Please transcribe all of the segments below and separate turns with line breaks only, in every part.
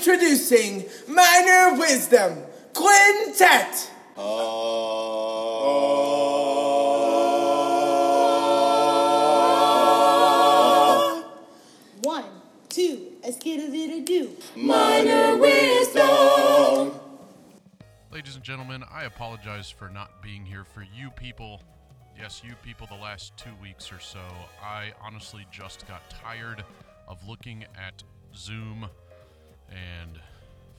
Introducing Minor Wisdom Quintet. Oh.
One, two, a skidda do.
Minor wisdom.
Ladies and gentlemen, I apologize for not being here for you people. Yes, you people, the last two weeks or so. I honestly just got tired of looking at Zoom and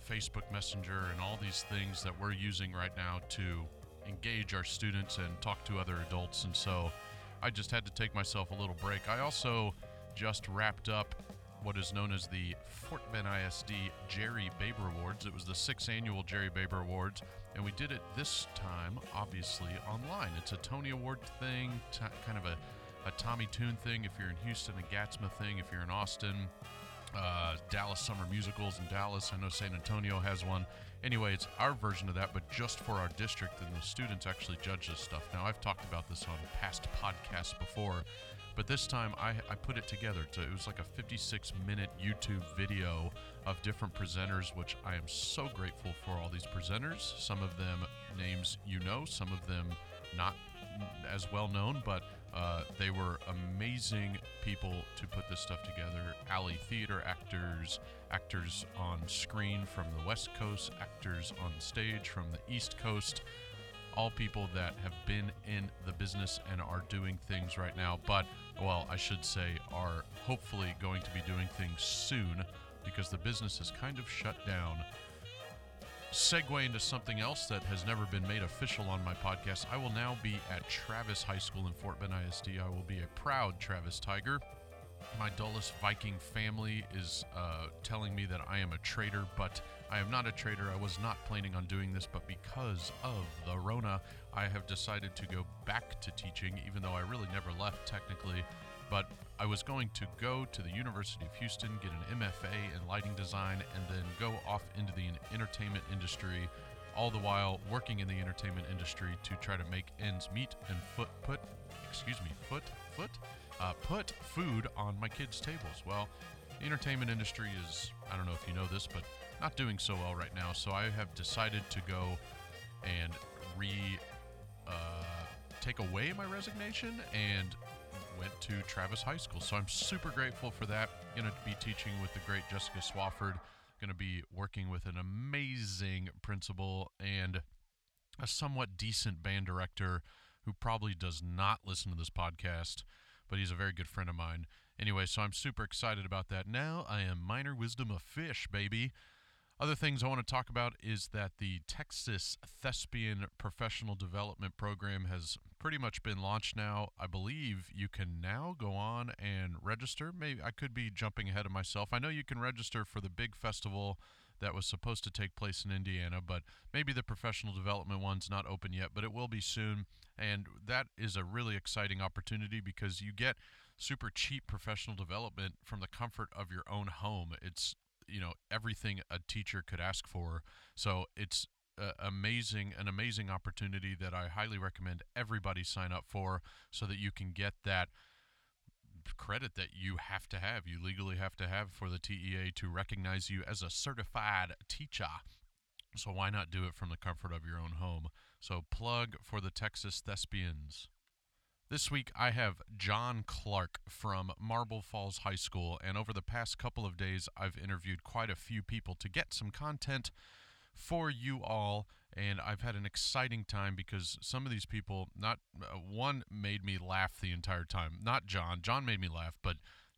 Facebook Messenger and all these things that we're using right now to engage our students and talk to other adults. And so I just had to take myself a little break. I also just wrapped up what is known as the Fort Bend ISD Jerry Baber Awards. It was the sixth annual Jerry Baber Awards, and we did it this time, obviously, online. It's a Tony Award thing, t- kind of a, a Tommy Tune thing if you're in Houston, a Gatsma thing if you're in Austin, uh, Dallas Summer Musicals in Dallas. I know San Antonio has one. Anyway, it's our version of that, but just for our district, and the students actually judge this stuff. Now, I've talked about this on past podcasts before, but this time I, I put it together. To, it was like a 56 minute YouTube video of different presenters, which I am so grateful for all these presenters. Some of them names you know, some of them not as well known, but uh, they were amazing people to put this stuff together. Alley theater actors, actors on screen from the West Coast, actors on stage from the East Coast all people that have been in the business and are doing things right now, but, well, I should say, are hopefully going to be doing things soon because the business is kind of shut down. Segue into something else that has never been made official on my podcast. I will now be at Travis High School in Fort Bend ISD. I will be a proud Travis Tiger. My Dulles Viking family is uh, telling me that I am a traitor, but I am not a traitor. I was not planning on doing this, but because of the Rona, I have decided to go back to teaching, even though I really never left technically. But I was going to go to the University of Houston, get an MFA in lighting design, and then go off into the entertainment industry, all the while working in the entertainment industry to try to make ends meet and foot put, excuse me, foot foot, uh, put food on my kids' tables. Well, the entertainment industry is, I don't know if you know this, but not doing so well right now. So I have decided to go and re uh, take away my resignation and went to Travis High School. So I'm super grateful for that. Going to be teaching with the great Jessica Swafford. Going to be working with an amazing principal and a somewhat decent band director who probably does not listen to this podcast, but he's a very good friend of mine. Anyway, so I'm super excited about that. Now I am minor wisdom of fish, baby. Other things I want to talk about is that the Texas Thespian Professional Development Program has pretty much been launched now. I believe you can now go on and register. Maybe I could be jumping ahead of myself. I know you can register for the big festival that was supposed to take place in Indiana, but maybe the professional development one's not open yet, but it will be soon. And that is a really exciting opportunity because you get super cheap professional development from the comfort of your own home. It's you know everything a teacher could ask for. So it's uh, amazing, an amazing opportunity that I highly recommend everybody sign up for, so that you can get that credit that you have to have, you legally have to have for the TEA to recognize you as a certified teacher. So why not do it from the comfort of your own home? So plug for the Texas Thespians. This week, I have John Clark from Marble Falls High School, and over the past couple of days, I've interviewed quite a few people to get some content for you all. And I've had an exciting time because some of these people, not uh, one made me laugh the entire time. Not John. John made me laugh, but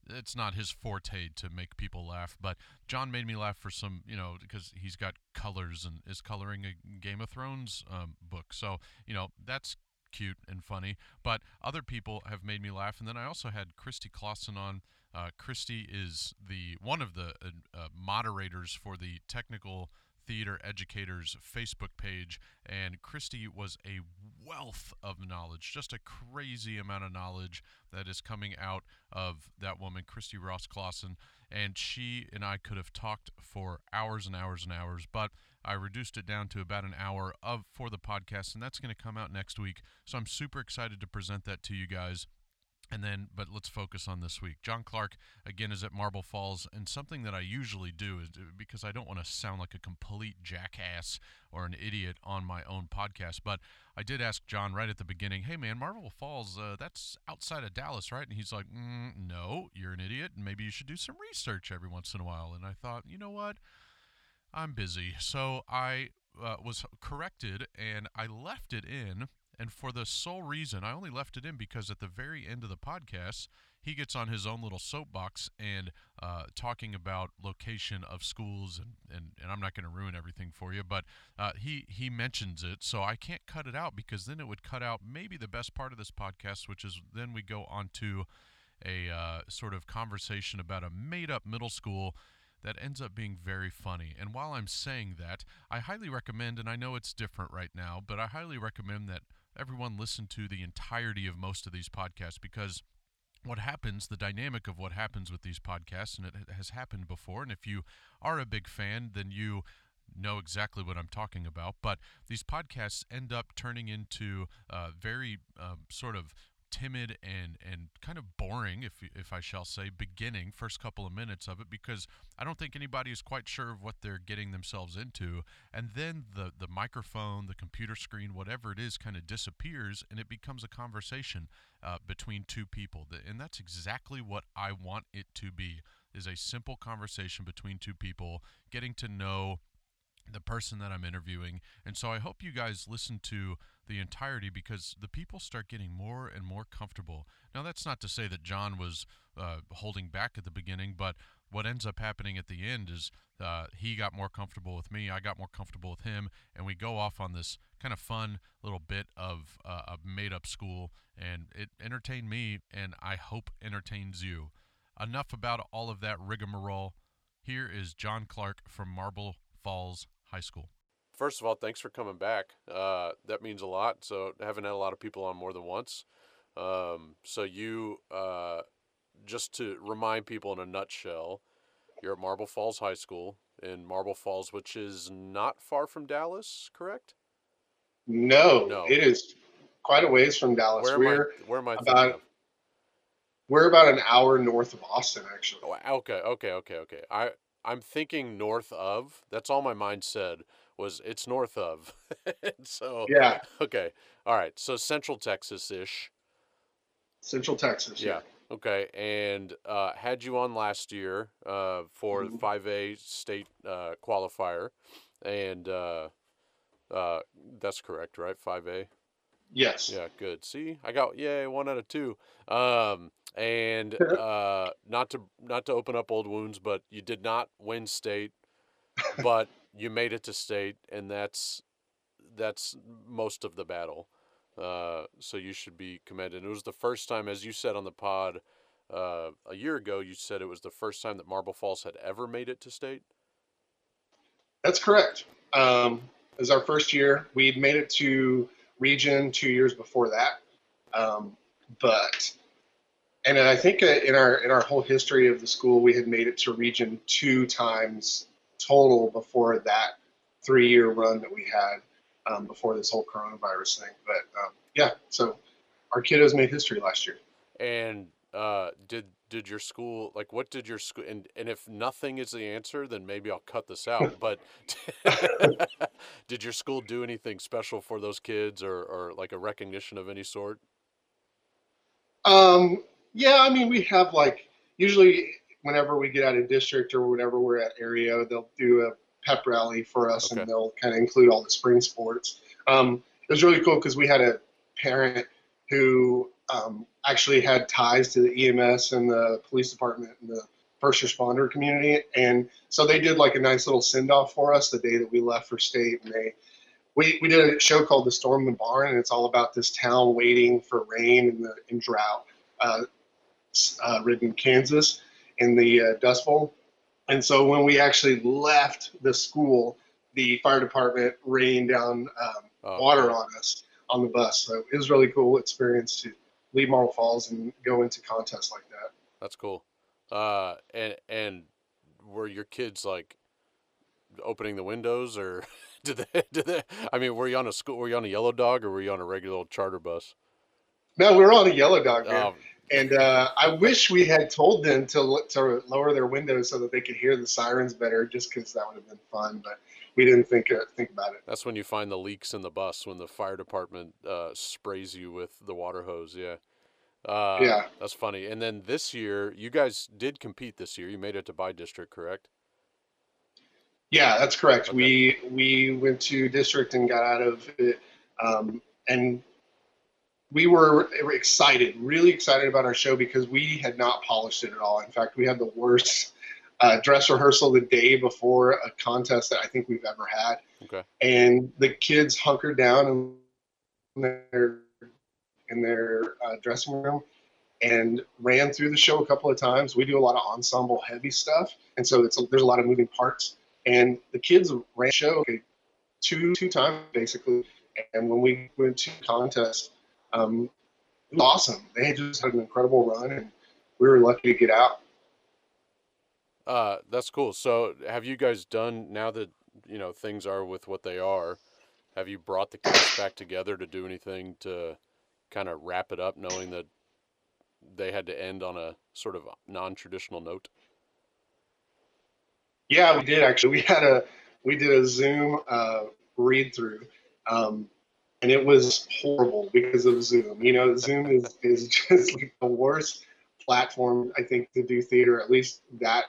it's not his forte to make people laugh. But John made me laugh for some, you know, because he's got colors and is coloring a Game of Thrones um, book. So, you know, that's cute and funny. But other people have made me laugh. And then I also had Christy Clausen on. Uh, Christy is the one of the uh, uh, moderators for the technical theater educators Facebook page, and Christy was a wealth of knowledge, just a crazy amount of knowledge that is coming out of that woman, Christy Ross Clausen. And she and I could have talked for hours and hours and hours, but I reduced it down to about an hour of for the podcast, and that's going to come out next week. So I'm super excited to present that to you guys. And then, but let's focus on this week. John Clark, again, is at Marble Falls. And something that I usually do is because I don't want to sound like a complete jackass or an idiot on my own podcast. But I did ask John right at the beginning, hey, man, Marble Falls, uh, that's outside of Dallas, right? And he's like, mm, no, you're an idiot. And maybe you should do some research every once in a while. And I thought, you know what? I'm busy. So I uh, was corrected and I left it in and for the sole reason, I only left it in because at the very end of the podcast, he gets on his own little soapbox and uh, talking about location of schools, and, and, and I'm not going to ruin everything for you, but uh, he he mentions it, so I can't cut it out because then it would cut out maybe the best part of this podcast, which is then we go on to a uh, sort of conversation about a made up middle school that ends up being very funny. And while I'm saying that, I highly recommend, and I know it's different right now, but I highly recommend that everyone listen to the entirety of most of these podcasts because what happens, the dynamic of what happens with these podcasts, and it has happened before. And if you are a big fan, then you know exactly what I'm talking about. But these podcasts end up turning into uh, very uh, sort of timid and and kind of boring, if if I shall say, beginning first couple of minutes of it because I don't think anybody is quite sure of what they're getting themselves into, and then the the microphone, the computer screen, whatever it is, kind of disappears, and it becomes a conversation uh, between two people, and that's exactly what I want it to be. Is a simple conversation between two people, getting to know the person that I'm interviewing. And so I hope you guys listen to the entirety because the people start getting more and more comfortable. Now, that's not to say that John was uh, holding back at the beginning, but what ends up happening at the end is uh, he got more comfortable with me, I got more comfortable with him, and we go off on this kind of fun little bit of uh, a made up school, and it entertained me, and I hope entertains you. Enough about all of that rigmarole. Here is John Clark from Marble Falls High School
first of all, thanks for coming back. Uh, that means a lot. So I haven't had a lot of people on more than once. Um, so you, uh, just to remind people in a nutshell, you're at Marble Falls High School in Marble Falls, which is not far from Dallas, correct?
No, no. it is quite a ways from Dallas.
Where we're I, where am I
about, We're about an hour north of Austin, actually.
Oh, okay, okay, okay, okay. I I'm thinking north of. That's all my mind said was it's north of. so
yeah.
Okay. All right. So Central Texas ish.
Central Texas.
Yeah. yeah. Okay. And uh, had you on last year uh, for mm-hmm. 5A state uh, qualifier, and uh, uh, that's correct, right? 5A.
Yes.
Yeah. Good. See, I got yay one out of two. Um, and uh, not to not to open up old wounds, but you did not win state, but you made it to state, and that's that's most of the battle. Uh, so you should be commended. It was the first time, as you said on the pod uh, a year ago, you said it was the first time that Marble Falls had ever made it to state.
That's correct. Um, it was our first year. We made it to region two years before that, um, but and I think in our in our whole history of the school, we had made it to region two times total before that three year run that we had um, before this whole coronavirus thing. But um, yeah, so our kiddos made history last year.
And uh, did did your school like what did your school and, and if nothing is the answer then maybe i'll cut this out but did your school do anything special for those kids or, or like a recognition of any sort
um yeah i mean we have like usually whenever we get out of district or whenever we're at area, they'll do a pep rally for us okay. and they'll kind of include all the spring sports. Um, it was really cool because we had a parent who um, actually had ties to the EMS and the police department and the first responder community. And so they did like a nice little send off for us the day that we left for state. And they, we, we did a show called The Storm in the Barn, and it's all about this town waiting for rain in the in drought uh, uh, ridden Kansas in the uh, Dust Bowl. And so when we actually left the school, the fire department rained down um, oh, water on us on the bus. So it was really cool experience to leave Marble Falls and go into contests like that.
That's cool. Uh, and and were your kids like opening the windows or did they did they I mean were you on a school were you on a yellow dog or were you on a regular old charter bus?
No, we were on a yellow dog, man. Um, And uh, I wish we had told them to to lower their windows so that they could hear the sirens better, just because that would have been fun. But we didn't think uh, think about it.
That's when you find the leaks in the bus when the fire department uh, sprays you with the water hose. Yeah. Uh,
yeah.
That's funny. And then this year, you guys did compete this year. You made it to bi-district, correct?
Yeah, that's correct. Okay. We we went to district and got out of it, um, and we were excited, really excited about our show because we had not polished it at all. In fact, we had the worst uh, dress rehearsal the day before a contest that I think we've ever had.
Okay.
And the kids hunkered down in their in their uh, dressing room and ran through the show a couple of times. We do a lot of ensemble heavy stuff, and so it's a, there's a lot of moving parts. And the kids ran the show okay, two two times basically. And when we went to contest, um, it was awesome. They just had an incredible run, and we were lucky to get out.
Uh, that's cool. So, have you guys done now that you know things are with what they are? Have you brought the cast back together to do anything to kind of wrap it up, knowing that they had to end on a sort of non-traditional note?
Yeah, we did actually. We had a we did a Zoom uh, read through, um, and it was horrible because of Zoom. You know, Zoom is is just like the worst platform I think to do theater. At least that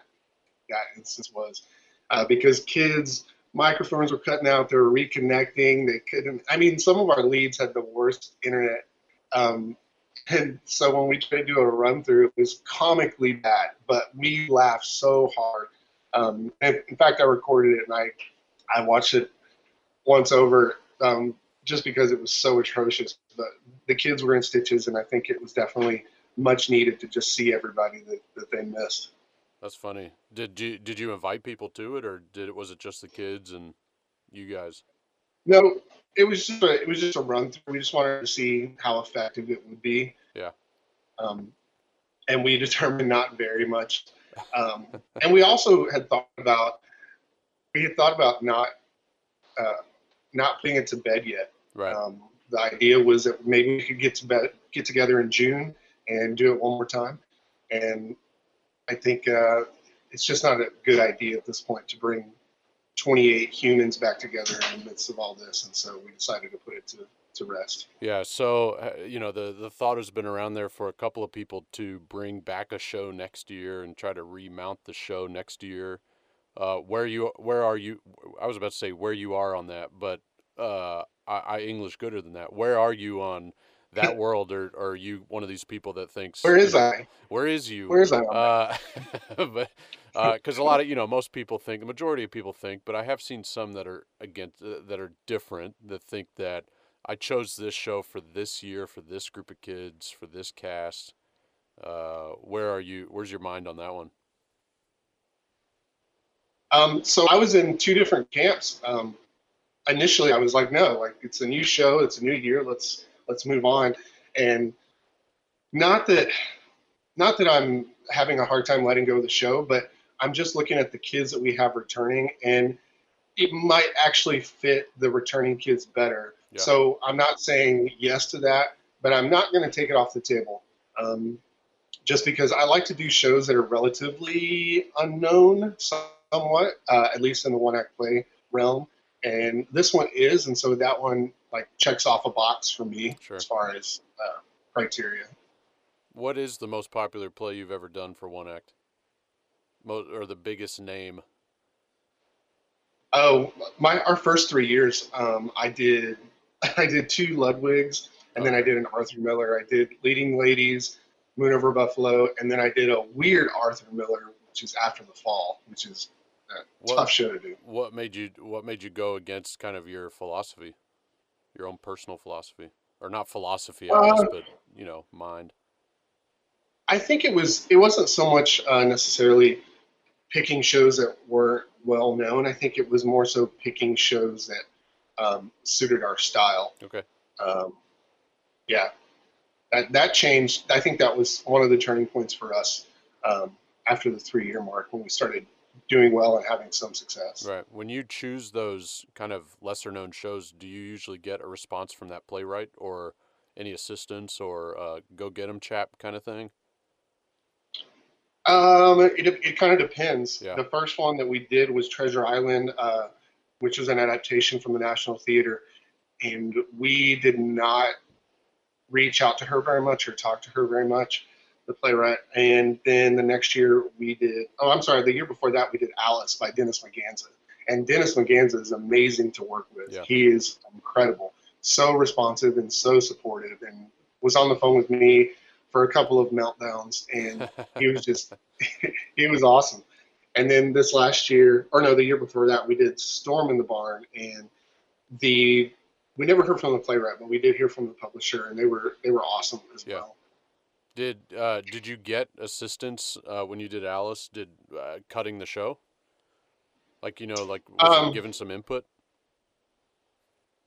that instance was uh, because kids microphones were cutting out. They were reconnecting. They couldn't. I mean, some of our leads had the worst internet. Um, and so when we tried to do a run through, it was comically bad, but we laughed so hard. Um, in fact, I recorded it and I, I watched it once over um, just because it was so atrocious. But the kids were in stitches, and I think it was definitely much needed to just see everybody that, that they missed.
That's funny. Did you did you invite people to it, or did it was it just the kids and you guys?
No, it was just a, it was just a run through. We just wanted to see how effective it would be.
Yeah.
Um, and we determined not very much. Um, and we also had thought about we had thought about not uh, not putting it to bed yet.
Right.
Um, the idea was that maybe we could get to bed, get together in June and do it one more time. And I think uh, it's just not a good idea at this point to bring 28 humans back together in the midst of all this, and so we decided to put it to, to rest.
Yeah, so uh, you know the the thought has been around there for a couple of people to bring back a show next year and try to remount the show next year. Uh, where you where are you? I was about to say where you are on that, but uh, I, I English gooder than that. Where are you on that world, or, or are you one of these people that thinks
where is you know, I?
Where is you?
Where is I?
Uh, but because uh, a lot of you know most people think the majority of people think, but I have seen some that are against uh, that are different that think that I chose this show for this year for this group of kids for this cast. Uh, where are you? Where's your mind on that one?
Um, so I was in two different camps. Um, initially, I was like, no, like it's a new show, it's a new year. Let's let's move on. And not that not that I'm having a hard time letting go of the show, but I'm just looking at the kids that we have returning and it might actually fit the returning kids better. Yeah. So I'm not saying yes to that, but I'm not going to take it off the table. Um, just because I like to do shows that are relatively unknown somewhat, uh, at least in the one act play realm. And this one is, and so that one like checks off a box for me
sure.
as far as uh, criteria.
What is the most popular play you've ever done for one act? Mo- or the biggest name?
Oh, my our first three years, um, I did I did two Ludwigs, and then I did an Arthur Miller. I did Leading Ladies, Moon Over Buffalo, and then I did a weird Arthur Miller, which is After the Fall, which is a what, tough show to do.
What made you What made you go against kind of your philosophy? Your own personal philosophy, or not philosophy, I guess, uh, but you know, mind.
I think it was. It wasn't so much uh, necessarily picking shows that weren't well known. I think it was more so picking shows that um, suited our style.
Okay.
Um, yeah, that that changed. I think that was one of the turning points for us um, after the three year mark when we started doing well and having some success.
Right. When you choose those kind of lesser known shows, do you usually get a response from that playwright or any assistance or uh, go get 'em chap kind of thing?
Um, it, it kind of depends.
Yeah.
The first one that we did was Treasure Island, uh, which was an adaptation from the National Theater, and we did not reach out to her very much or talk to her very much, the playwright. And then the next year we did. Oh, I'm sorry. The year before that we did Alice by Dennis Maganza, and Dennis Maganza is amazing to work with.
Yeah.
He is incredible, so responsive and so supportive, and was on the phone with me for a couple of meltdowns, and he was just he was awesome. And then this last year, or no, the year before that, we did Storm in the Barn, and the we never heard from the playwright, but we did hear from the publisher, and they were they were awesome as
Yeah.
well.
Did uh, did you get assistance uh, when you did Alice? Did uh, cutting the show? Like you know, like was
Um,
given some input?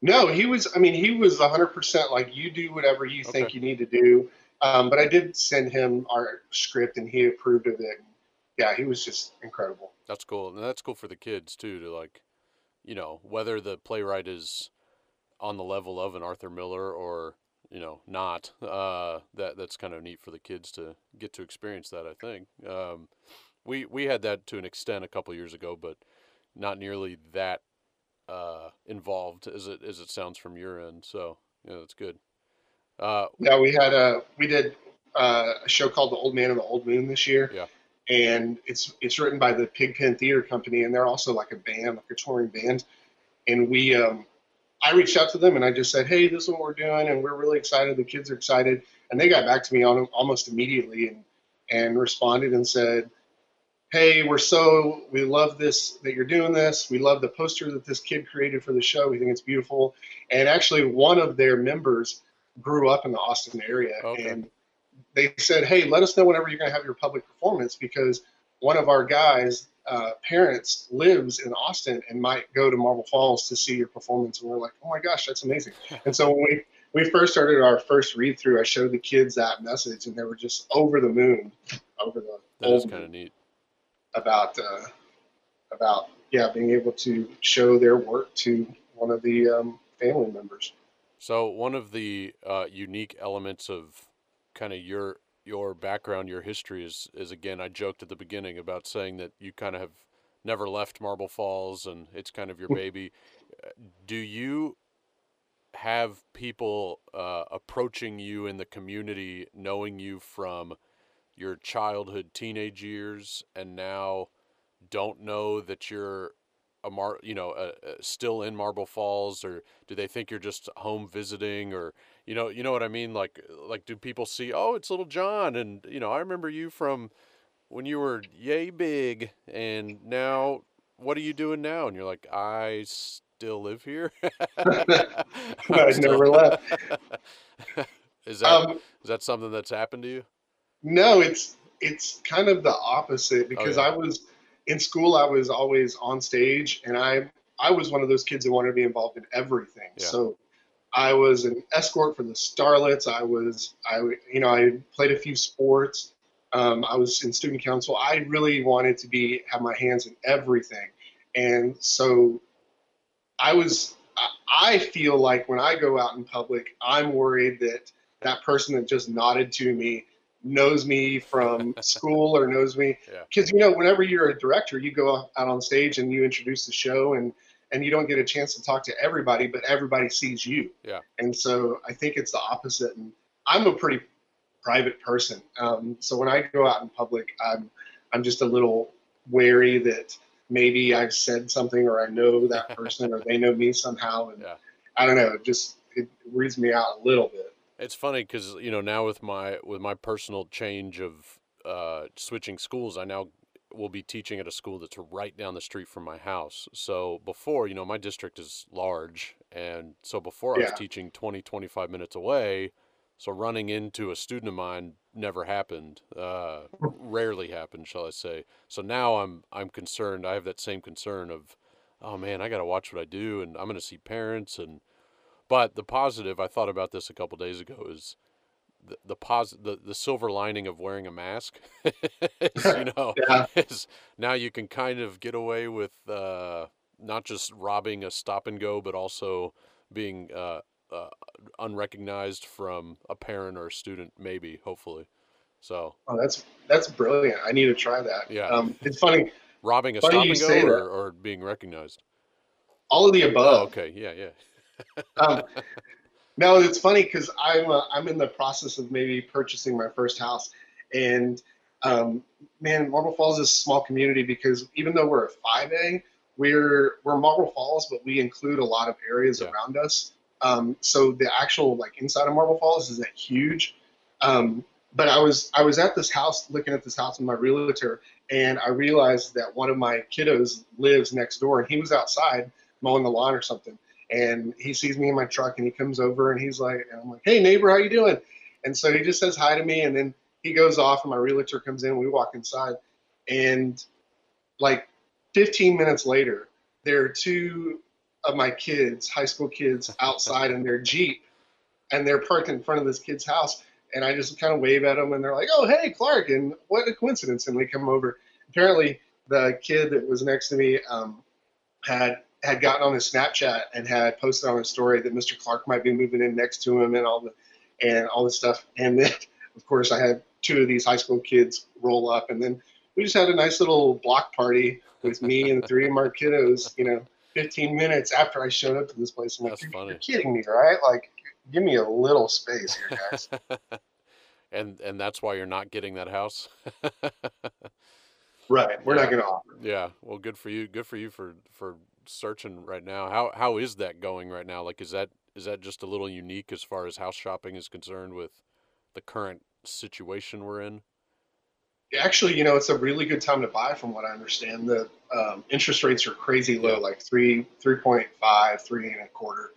No, he was. I mean, he was 100% like you do whatever you think you need to do. Um, but I did send him our script, and he approved of it. Yeah, he was just incredible.
That's cool, and that's cool for the kids too. To like, you know, whether the playwright is on the level of an Arthur Miller or you know not. Uh, that that's kind of neat for the kids to get to experience that. I think um, we we had that to an extent a couple years ago, but not nearly that uh, involved as it as it sounds from your end. So yeah, that's good. Uh,
Yeah, we had a we did uh, a show called The Old Man and the Old Moon this year.
Yeah.
And it's it's written by the Pigpen Theater Company, and they're also like a band, like a touring band. And we, um, I reached out to them and I just said, hey, this is what we're doing, and we're really excited. The kids are excited, and they got back to me on almost immediately and and responded and said, hey, we're so we love this that you're doing this. We love the poster that this kid created for the show. We think it's beautiful. And actually, one of their members grew up in the Austin area,
Okay.
and they said, "Hey, let us know whenever you're going to have your public performance because one of our guys' uh, parents lives in Austin and might go to Marble Falls to see your performance." And we're like, "Oh my gosh, that's amazing!" and so when we we first started our first read through, I showed the kids that message, and they were just over the moon, over the
that is kind of neat.
about uh, about yeah being able to show their work to one of the um, family members.
So one of the uh, unique elements of kind of your your background, your history is is again. I joked at the beginning about saying that you kind of have never left Marble Falls and it's kind of your baby. Uh, Do you have people uh, approaching you in the community, knowing you from your childhood, teenage years, and now don't know that you're a mar, you know, uh, uh, still in Marble Falls, or do they think you're just home visiting, or you know, you know what I mean? Like, like do people see, oh, it's little John, and you know, I remember you from when you were yay big, and now what are you doing now? And you're like, I still live here.
I never left.
is that
Um,
is that something that's happened to you?
No, it's it's kind of the opposite because
yeah.
I was in school. I was always on stage, and I I was one of those kids who wanted to be involved in everything.
Yeah.
So I was an escort for the Starlets. I was I you know I played a few sports. Um, I was in student council. I really wanted to be have my hands in everything, and so I was. I- feel like when I go out in public, I'm worried that that person that just nodded to me knows me from school or knows me
Yeah.
because you know whenever you're a director you go out on stage and you introduce the show and and you don't get a chance to talk to everybody but everybody sees you
Yeah.
and so i think it's the opposite and i'm a pretty private person um, so when i go out in public i'm i'm just a little wary that maybe i've said something or i know that person or they know me somehow and
Yeah.
i don't know it just it weirds me out a little bit
It's funny because you know now with my with my personal change of uh, switching schools, I now will be teaching at a school that's right down the street from my house. So before, you know, my district is large, and so before I was teaching 20, 25 minutes away. So running into a student of mine never happened, uh, rarely happened, shall I say? So now I'm I'm concerned. I have that same concern of, oh man, I got to watch what I do, and I'm going to see parents and but the positive, I thought about this a couple days ago, is the the, pos- the the silver lining of wearing a mask. is, you know,
Yeah.
is now you can kind of get away with uh, not just robbing a stop and go, but also being uh, uh, unrecognized from a parent or a student, maybe, hopefully. So
Oh, that's that's brilliant. I need to try that.
Yeah.
Um, it's funny.
robbing a
Funny
stop and go or, or being recognized.
All of the
Oh,
above.
okay. Yeah, yeah.
um, no, it's funny because I'm uh, I'm in the process of maybe purchasing my first house, and um, man, Marble Falls is a small community because even though we're a five A, we're we're Marble Falls, but we include a lot of areas
Yeah.
around us. Um, so the actual like inside of Marble Falls isn't huge. Um, but I was I was at this house looking at this house with my realtor, and I realized that one of my kiddos lives next door, and he was outside mowing the lawn or something and he sees me in my truck and he comes over and he's like and I'm like hey neighbor how you doing? And so he just says hi to me and then he goes off and my realtor comes in we walk inside. And like 15 minutes later there are two of my kids high school kids outside in their jeep and they're parked in front of this kid's house. And I just kind of wave at them and they're like oh hey Clark and what a coincidence. And they come over. Apparently the kid that was next to me um, had had gotten on his Snapchat and had posted on his story that Mr. Clark might be moving in next to him and all the and all this stuff. And then, of course, I had two of these high school kids roll up, and then we just had a nice little block party with me and three of my kiddos. You know, 15 minutes after I showed up to this place. I'm like,
That's
you're,
funny.
you're kidding me, right? Like, give me a little space here, guys.
and and that's why you're not getting that house.
right. We're
Yeah.
not going to offer.
yeah. Well, good for you. Good for you for for searching right now. How how is that going right now? Like, is that is that just a little unique as far as house shopping is concerned with the current situation we're in?
Actually, you know, it's a really good time to buy, from what I understand. The um, interest rates are crazy low, like three, three point five, three and a quarter.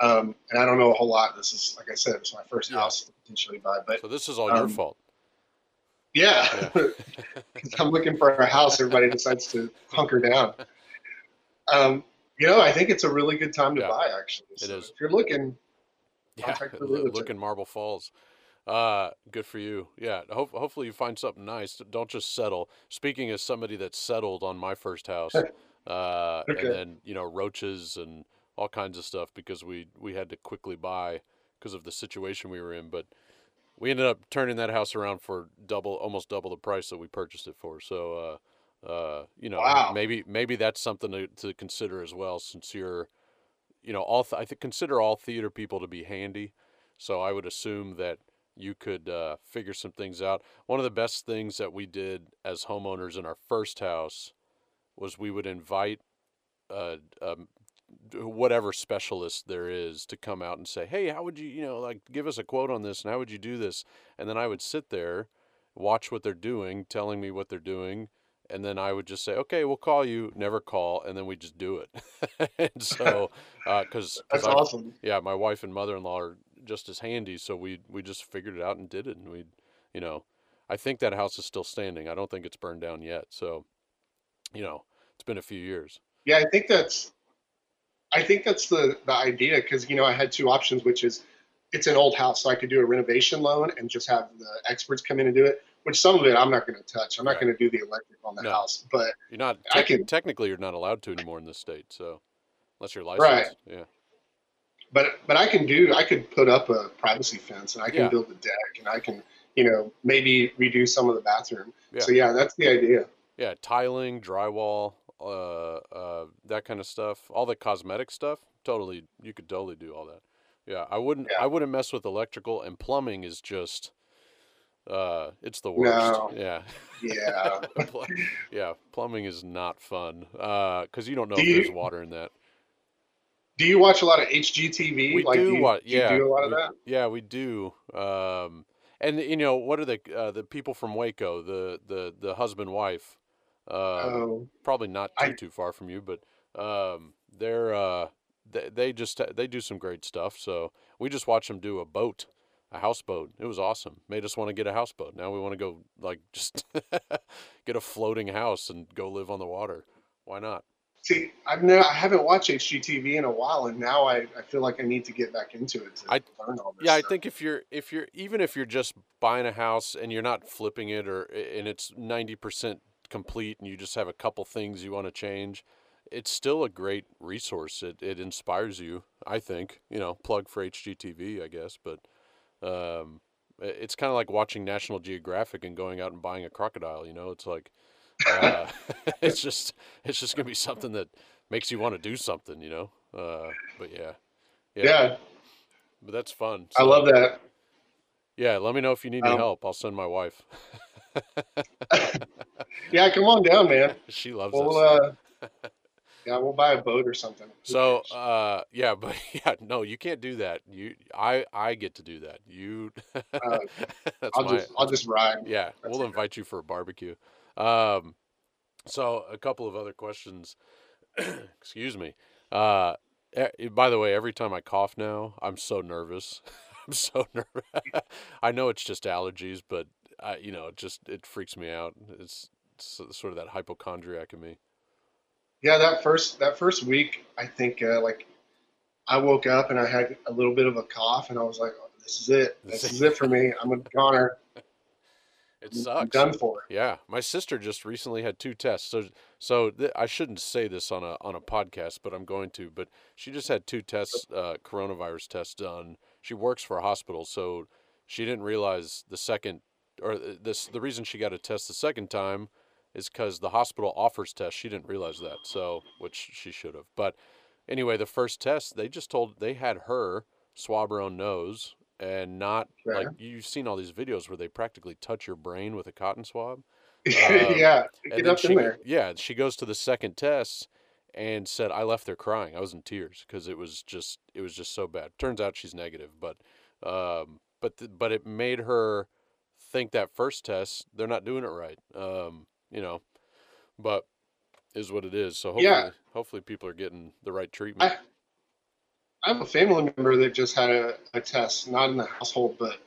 Um, and I don't know a whole lot. This is, like I said, it's my first
Yeah.
house to potentially buy. But
So this is all your
um,
fault.
yeah,
Yeah.
I'm looking for a house. Everybody decides to hunker down. Um, you know, I think it's a really good time to
Yeah,
buy. Actually, so
is.
If you're looking,
Yeah,
contact the
lo-
realtor.
look in Marble Falls. Uh, good for you. Yeah, hope, hopefully you find something nice. Don't just settle. Speaking as somebody that settled on my first house, uh,
Okay.
and then you know roaches and all kinds of stuff because we we had to quickly buy because of the situation we were in. But we ended up turning that house around for double, almost double the price that we purchased it for. So, uh, you know,
Wow.
maybe maybe that's something to, to consider as well, since you're, you know, all th- I think consider all theater people to be handy. So I would assume that you could uh, figure some things out. One of the best things that we did as homeowners in our first house was we would invite uh, um, whatever specialist there is to come out and say, "Hey, how would you, you know, like give us a quote on this and how would you do this?" And then I would sit there, watch what they're doing, telling me what they're doing, and then I would just say, "Okay, we'll call you." Never call, and then we just do it. and so, uh, because
that's awesome.
yeah, my wife and mother-in-law are just as handy, so we we just figured it out and did it, and we, you know, I think that house is still standing. I don't think it's burned down yet. So, you know, it's been a few years.
Yeah, I think that's I think that's the the idea because you know I had two options, which is it's an old house, so I could do a renovation loan and just have the experts come in and do it. Which some of it I'm not going to touch. I'm not
Right.
going to do the electric on the
No.
house, but
You're not
I can-
technically you're not allowed to anymore in this state. So, unless you're
Right.
licensed, yeah,
but but I can do I could put up a privacy fence and I can
Yeah.
build a deck and I can you know maybe redo some of the bathroom.
Yeah.
So yeah, that's the idea.
yeah, tiling, drywall, uh, uh, that kind of stuff, all the cosmetic stuff. Totally, you could totally do all that. Yeah, I wouldn't.
Yeah.
I wouldn't mess with electrical and plumbing. Is just, uh, it's the worst.
No.
Yeah.
Yeah.
Yeah, plumbing is not fun because you don't know
Do
if there's water in that.
do you watch a lot of HGTV?
We
like,
do
you, do you
Yeah,
do a lot of
we-
that?
Yeah, we do. Um, and you know what are the uh, the people from Waco, the the the husband wife, um,
Oh,
probably not too
I-
too far from you, but um, they're uh, they, they just they do some great stuff. So we just watch them do a boat, a houseboat. It was awesome. Made us want to get a houseboat. Now we want to go like just get a floating house and go live on the water. Why not?
see, I've no, I haven't watched HGTV in a while, and now I, I feel like I need to get back into it to
I-
learn all this.
Yeah, I think if you're if you're even if you're just buying a house and you're not flipping it or and it's 90% complete and you just have a couple things you want to change, it's still a great resource. It it inspires you. I think you know plug for HGTV, I guess, but um, it's kind of like watching National Geographic and going out and buying a crocodile. You know, it's like uh, it's just it's just gonna be something that makes you want to do something. You know, uh, but yeah,
yeah, yeah,
but that's fun.
So, I love that.
Yeah, let me know if you need any um, help. I'll send my wife.
yeah, come on down, man.
She loves we'll, uh,
yeah, we'll buy a boat or something.
So, uh, yeah, but yeah, no, you can't do that. You, I, I get to do that. You, uh,
I'll my, just, I'll just ride.
Yeah, that's we'll invite you for a barbecue. Um, so a couple of other questions. Excuse me. Uh, by the way, every time I cough now, I'm so nervous. I'm so nervous. I know it's just allergies, but I, you know, it just it freaks me out. It's, it's sort of that hypochondriac in me.
Yeah, that first that first week, I think uh, like I woke up and I had a little bit of a cough, and I was like, oh, "This is it. This is it for me. I'm a goner."
It sucks. I'm
done for.
Yeah, my sister just recently had two tests. So, so th- I shouldn't say this on a on a podcast, but I'm going to. But she just had two tests, uh, coronavirus tests done. She works for a hospital, so she didn't realize the second or this the reason she got a test the second time is because the hospital offers tests. She didn't realize that, so which she should have. But anyway, the first test they just told they had her swab her own nose and not like you've seen all these videos where they practically touch your brain with a cotton swab.
Um, yeah, get up
she,
in there.
Yeah, she goes to the second test and said I left there crying. I was in tears because it was just it was just so bad. Turns out she's negative, but um, but the, but it made her think that first test they're not doing it right. Um, you know, but is what it is. So hopefully, yeah. hopefully people are getting the right treatment.
I, I have a family member that just had a, a test, not in the household, but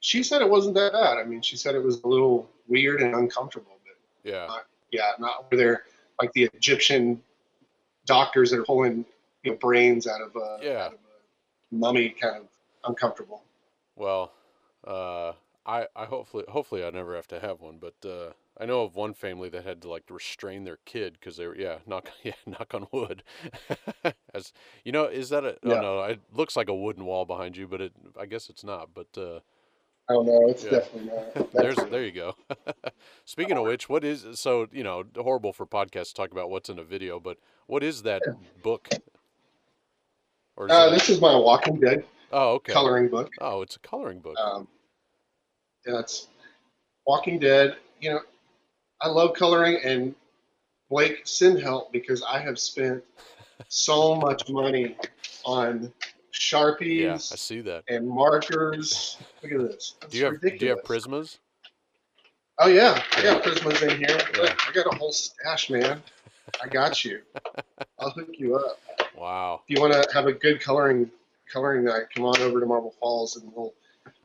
she said it wasn't that bad. I mean, she said it was a little weird and uncomfortable, but
yeah,
not, yeah, not where they're like the Egyptian doctors that are pulling you know brains out of a,
yeah.
out of a mummy, kind of uncomfortable.
Well, uh, I I hopefully hopefully I never have to have one, but uh, I know of one family that had to like restrain their kid because they were yeah knock yeah knock on wood. As you know, is that a oh, yeah. oh no? It looks like a wooden wall behind you, but it I guess it's not. But uh,
I don't know. It's yeah. definitely not.
There's there you go. Speaking of which, what is so you know horrible for podcasts to talk about what's in a video, but what is that book?
Or is uh, this is my Walking Dead.
Oh, okay.
Coloring book.
Oh, it's a coloring book.
Um, yeah, it's Walking Dead. You know, I love coloring, and Blake, send help because I have spent so much money on sharpies.
Yeah, I see that.
And markers. Look at this.
do you have ridiculous. Do you have Prismas?
Oh yeah, I got Prismas in here. Yeah. I got a whole stash, man. I got you. I'll hook you up.
Wow.
If you want to have a good coloring coloring night, come on over to Marble Falls and we'll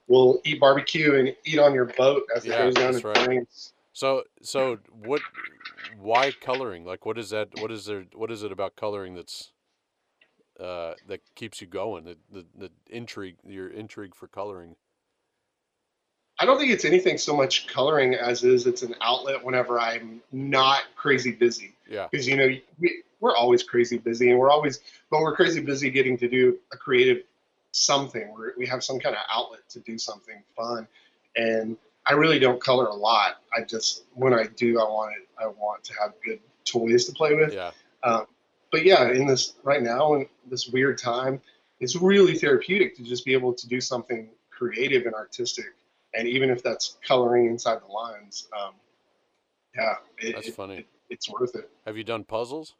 we'll eat barbecue and eat on your boat as yeah, it goes down the right. plains.
So so what? Why coloring? Like what is that? What is there? What is it about coloring that's uh, that keeps you going? The, the the intrigue, your intrigue for coloring.
I don't think it's anything so much coloring as is it's an outlet whenever I'm not crazy busy.
Yeah.
Because you know we we're always crazy busy and we're always but we're crazy busy getting to do a creative something. we we have some kind of outlet to do something fun, and I really don't color a lot. I just when I do, I want it. I want to have good toys to play with.
Yeah.
Um, but yeah, in this right now in this weird time, it's really therapeutic to just be able to do something creative and artistic, and even if that's coloring inside the lines. Um, yeah,
it, that's funny.
It, it's worth it.
Have you done puzzles?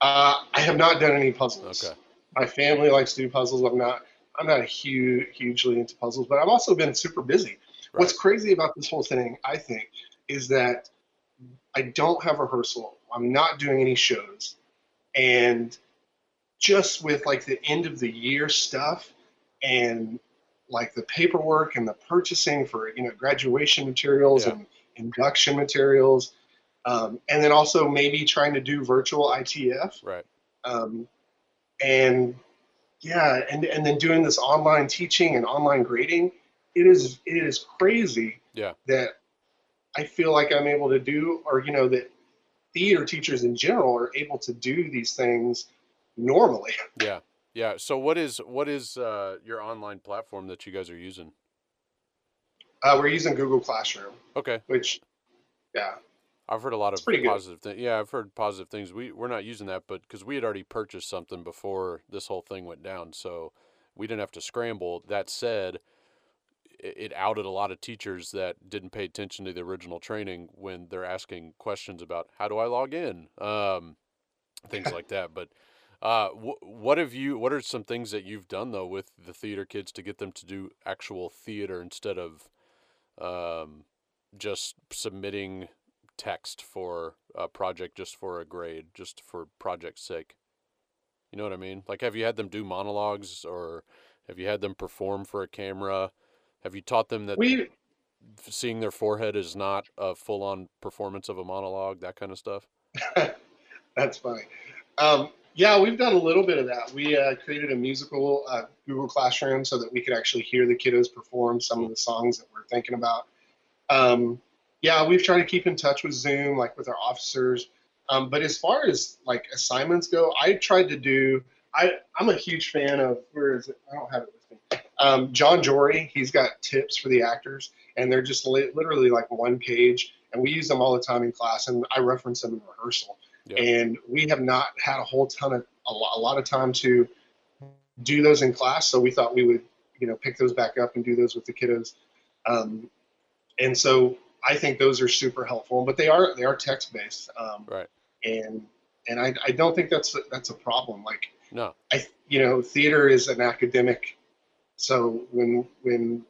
Uh, I have not done any puzzles.
Okay.
My family likes to do puzzles. I'm not. I'm not huge, hugely into puzzles, but I've also been super busy. Right. What's crazy about this whole thing, I think, is that I don't have rehearsal. I'm not doing any shows, and just with like the end of the year stuff and like the paperwork and the purchasing for you know graduation materials yeah. and induction materials, um, and then also maybe trying to do virtual ITF.
Right.
Um, and yeah, and and then doing this online teaching and online grading, it is it is crazy.
Yeah.
That I feel like I'm able to do, or you know that theater teachers in general are able to do these things normally.
Yeah. Yeah. So what is what is uh, your online platform that you guys are using?
Uh, we're using Google Classroom,
Okay.
which, yeah,
I've heard a lot
It's
of positive things. Yeah, I've heard positive things. We we're not using that, but because we had already purchased something before this whole thing went down, so we didn't have to scramble. That said, it, it outed a lot of teachers that didn't pay attention to the original training when they're asking questions about how do I log in, um, things like that. But uh, wh- what have you? What are some things that you've done though with the theater kids to get them to do actual theater instead of um, just submitting text for a project just for a grade, just for project's sake. You know what I mean? Like, have you had them do monologues or have you had them perform for a camera? Have you taught them that
we
seeing their forehead is not a full on performance of a monologue, that kind of stuff?
That's funny. Um, yeah, we've done a little bit of that. We uh, created a musical uh, Google Classroom so that we could actually hear the kiddos perform some of the songs that we're thinking about. Um, yeah, we've tried to keep in touch with Zoom, like with our officers. Um, but as far as like assignments go, I tried to do. I I'm a huge fan of where is it? I don't have it with me. Um, Jon Jory, he's got tips for the actors, and they're just li- literally like one page, and we use them all the time in class, and I reference them in rehearsal.
Yeah.
And we have not had a whole ton of a lot, a lot of time to do those in class, so we thought we would, you know, pick those back up and do those with the kiddos. Um, and so I think those are super helpful, but they are they are text based, um,
Right.
and and I, I don't think that's a, that's a problem. Like
No.
I you know theater is an academic, so when when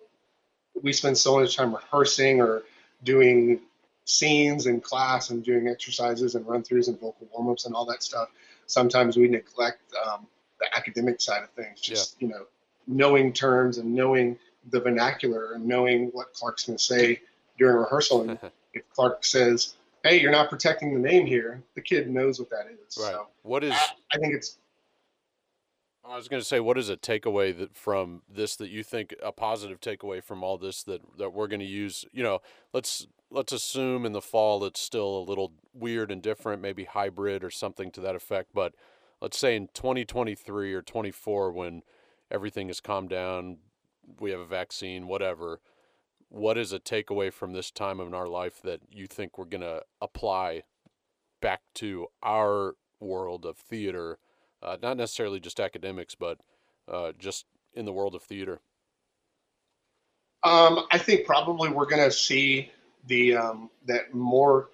we spend so much time rehearsing or doing scenes in class and doing exercises and run throughs and vocal warm ups and all that stuff, sometimes we neglect um, the academic side of things. Just you know knowing terms and knowing the vernacular and knowing what Clark's going to say during rehearsal. And if Clark says, "Hey, you're not protecting the name here," the kid knows what that is.
Right.
So
What is
I, I think it's
I was going to say, what is a takeaway that from this that you think a positive takeaway from all this that that we're going to use? You know, let's let's assume in the fall it's still a little weird and different, maybe hybrid or something to that effect. But let's say in 2023 or 24, when everything has calmed down, we have a vaccine, whatever. What is a takeaway from this time in our life that you think we're going to apply back to our world of theater? uh, not necessarily just academics, but uh, just in the world of theater.
Um, I think probably we're going to see the um, that more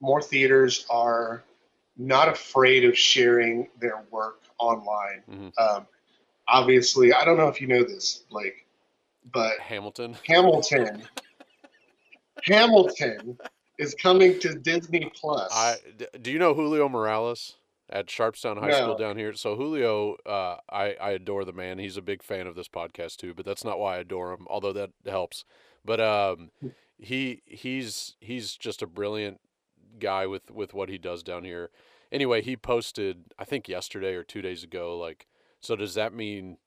more theaters are not afraid of sharing their work online.
Mhm.
Um, obviously, I don't know if you know this, Blake, but
Hamilton.
Hamilton, Hamilton is coming to Disney Plus.
I do you know Julio Morales at Sharpstown High School down here? So Julio, uh, I I adore the man. He's a big fan of this podcast too, but that's not why I adore him. Although that helps. But um, he he's he's just a brilliant guy with with what he does down here. Anyway, he posted I think yesterday or two days ago. Like, so does that mean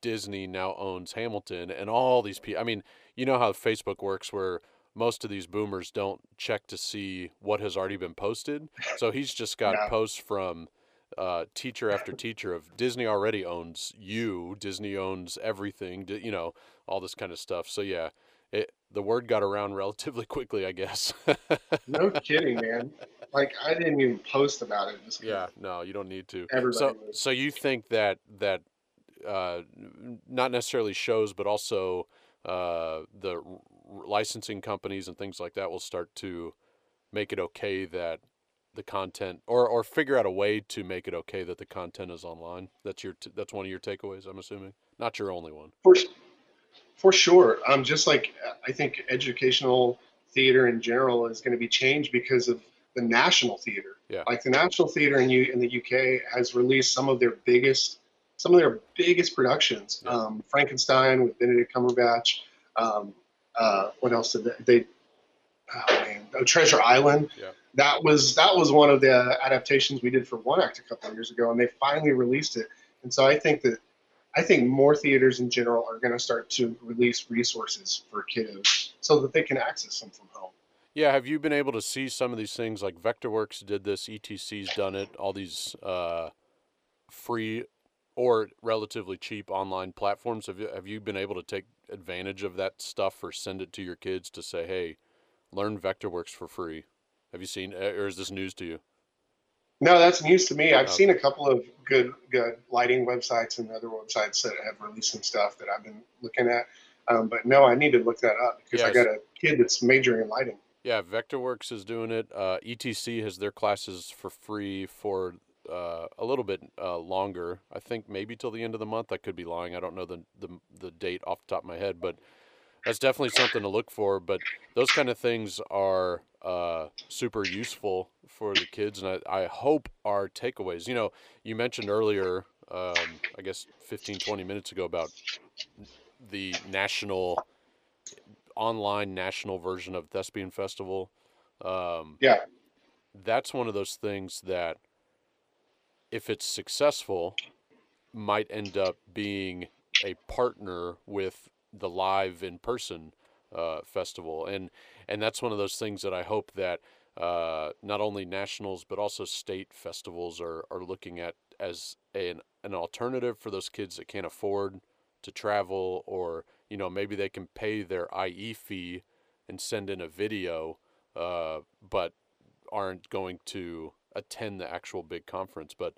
Disney now owns Hamilton and all these people? I mean, you know how Facebook works, where most of these boomers don't check to see what has already been posted. So he's just got
Yeah.
posts from uh, teacher after teacher of Disney already owns you, Disney owns everything, you know, all this kind of stuff. So yeah, it the word got around relatively quickly, I guess.
no kidding, man. Like I didn't even post about it.
Yeah, no, you don't need to.
Everybody
so
knows.
so you think that that uh, not necessarily shows, but also uh, the licensing companies and things like that will start to make it okay that the content or or figure out a way to make it okay that the content is online. That's your t- that's one of your takeaways, I'm assuming. Not your only one.
For, for sure. Um, just like uh, I think educational theater in general is going to be changed because of the national theater.
Yeah.
Like the National Theater in, U, in the UK has released some of their biggest, some of their biggest productions. Um, Frankenstein with Benedict Cumberbatch. Um, uh, what else did they? they oh man, oh, Treasure Island.
Yeah.
That was that was one of the adaptations we did for One Act a couple of years ago, and they finally released it. And so I think that I think more theaters in general are going to start to release resources for kiddos so that they can access them from home.
Yeah, have you been able to see some of these things like VectorWorks did this, ETC's done it, all these uh, free or relatively cheap online platforms? Have you have you been able to take advantage of that stuff or send it to your kids to say, "Hey, learn VectorWorks for free"? Have you seen, uh, or is this news to you?
No, that's news to me. I've
Okay.
seen a couple of good good lighting websites and other websites that have released some stuff that I've been looking at. Um, but no, I need to look that up because I got a kid that's majoring in lighting.
Yeah, VectorWorks is doing it. Uh, ETC has their classes for free for uh, a little bit uh, longer. I think maybe till the end of the month. I could be lying. I don't know the, the the date off the top of my head, but that's definitely something to look for. But those kind of things are uh, super useful for the kids, and I, I hope our takeaways. You know, you mentioned earlier, um, I guess 15, 20 minutes ago about the national online national version of Thespian Festival. Um,
Yeah.
that's one of those things that, if it's successful, might end up being a partner with the live in person uh, festival, and and that's one of those things that I hope that uh, not only nationals but also state festivals are are looking at as an an alternative for those kids that can't afford to travel or you know maybe they can pay their IE fee and send in a video uh, but aren't going to attend the actual big conference but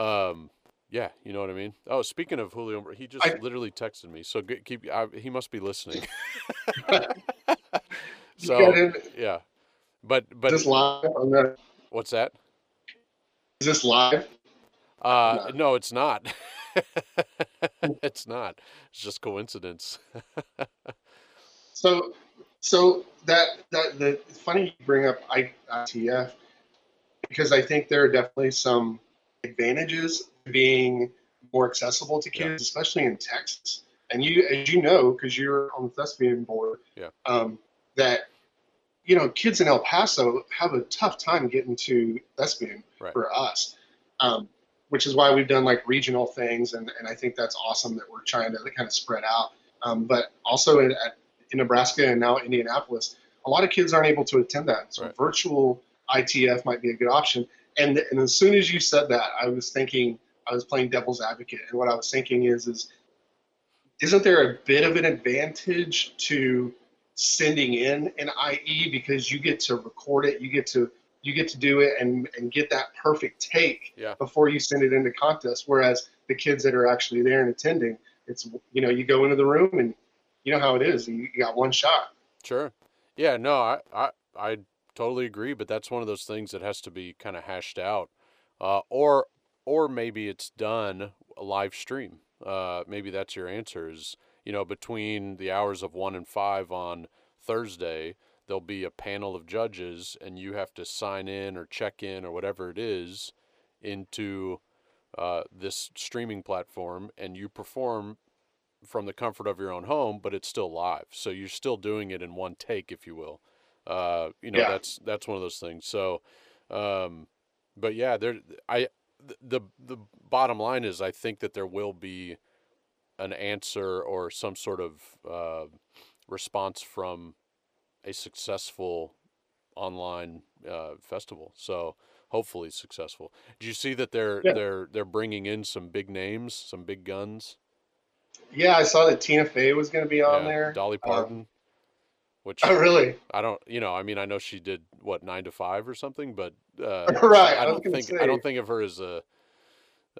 um yeah you know what I mean? Oh speaking of Julio he just
I-
literally texted me so keep I, he must be listening. So yeah but
Is
but
this live?
What's that?
Is this live?
uh
No.
no it's not. It's not. It's just coincidence.
So, so that that the funny you bring up ITF because I think there are definitely some advantages being more accessible to kids,
Yeah.
especially in Texas. And you, as you know, because you're on the thespian board,
Yeah.
um, that you know kids in El Paso have a tough time getting to thespian
Right.
for us. Um, which is why we've done like regional things, and, and I think that's awesome that we're trying to kind of spread out. Um, but also in, at, in Nebraska and now Indianapolis, a lot of kids aren't able to attend that. So
Right.
virtual ITF might be a good option. And and as soon as you said that, I was thinking I was playing devil's advocate, and what I was thinking is is isn't there a bit of an advantage to sending in an IE because you get to record it, you get to you get to do it and and get that perfect take
Yeah.
before you send it into contest. Whereas the kids that are actually there and attending, it's you know you go into the room and you know how it is. You, you got one shot.
Sure. Yeah, no, I, I I totally agree, but that's one of those things that has to be kind of hashed out. Uh, or or maybe it's done live stream. Uh, maybe that's your answer is, you know, between the hours of 1 and 5 on Thursday, there'll be a panel of judges and you have to sign in or check in or whatever it is into uh, this streaming platform and you perform from the comfort of your own home, but it's still live. So you're still doing it in one take, if you will. Uh, you know,
Yeah.
that's that's one of those things. So, um, but yeah, there. I the the bottom line is, I think that there will be an answer or some sort of uh, response from a successful online uh, festival. So hopefully successful. Do you see that they're
Yeah.
they're they're bringing in some big names, some big guns?
Yeah, I saw that Tina Fey was going to be on
Yeah,
there.
Dolly
Um,
Parton, which
Oh, really?
I don't, you know, I mean, I know she did what nine to five or something, but uh,
Right,
I
I
don't think I don't think of her as a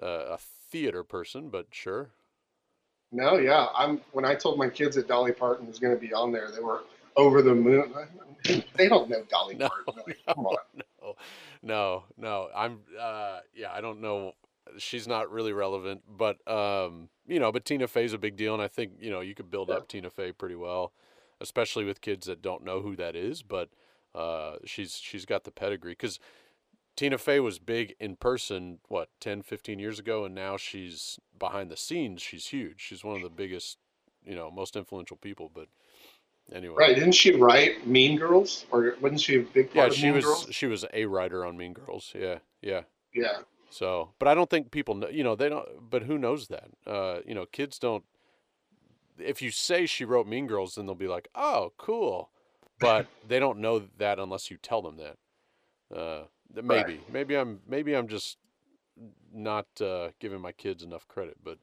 a, a theater person, but sure.
No, yeah. I'm when I told my kids that Dolly Parton was going to be on there, they were over the moon. They don't know Dolly
No,
Parton. Come on.
no, no, no. I'm, uh, yeah, I don't know. She's not really relevant, but um, you know, but Tina Fey's a big deal, and I think you know you could build
Yeah.
up Tina Fey pretty well, especially with kids that don't know who that is. But uh, she's she's got the pedigree because Tina Fey was big in person, what 10, 15 years ago, and now she's behind the scenes. She's huge. She's one of the biggest, you know, most influential people. But anyway,
Right? Didn't she write Mean Girls, or wasn't she a big part
yeah,
of
she
Mean
was
Girls?
she was a writer on Mean Girls. Yeah, yeah.
Yeah.
So, but I don't think people know. You know, they don't. But who knows that? Uh, you know, kids don't. If you say she wrote Mean Girls, then they'll be like, "Oh, cool." but they don't know that unless you tell them that. Uh, th-
Right.
maybe, maybe I'm, maybe I'm just not uh, giving my kids enough credit, but